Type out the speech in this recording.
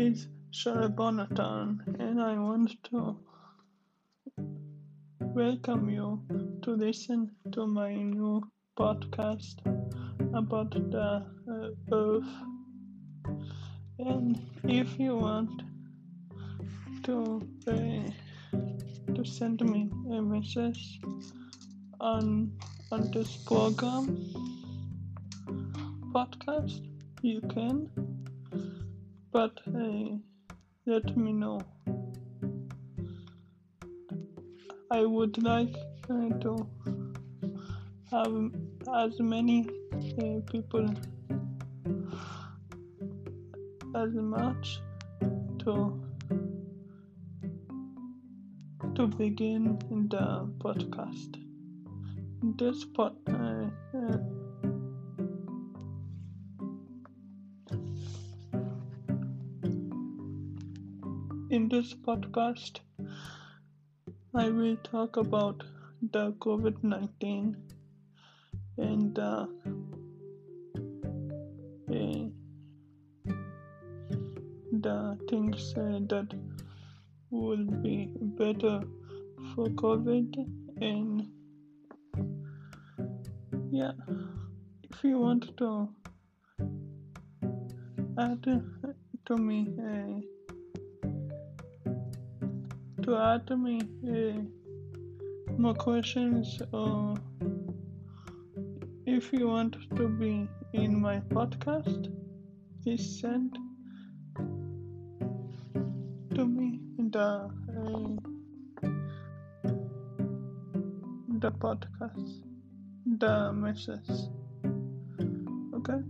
is Sharabonaton, and I want to welcome you to listen to my new podcast about the uh, Earth. And if you want to uh, to send me a message on on this program podcast, you can but uh, let me know. I would like uh, to have as many uh, people as much to to begin the podcast. This pod, uh, In this podcast, I will talk about the COVID 19 and uh, uh, the things uh, that will be better for COVID. And yeah, if you want to add to me, uh, to add to me uh, more questions or if you want to be in my podcast please send to me the uh, the podcast the message okay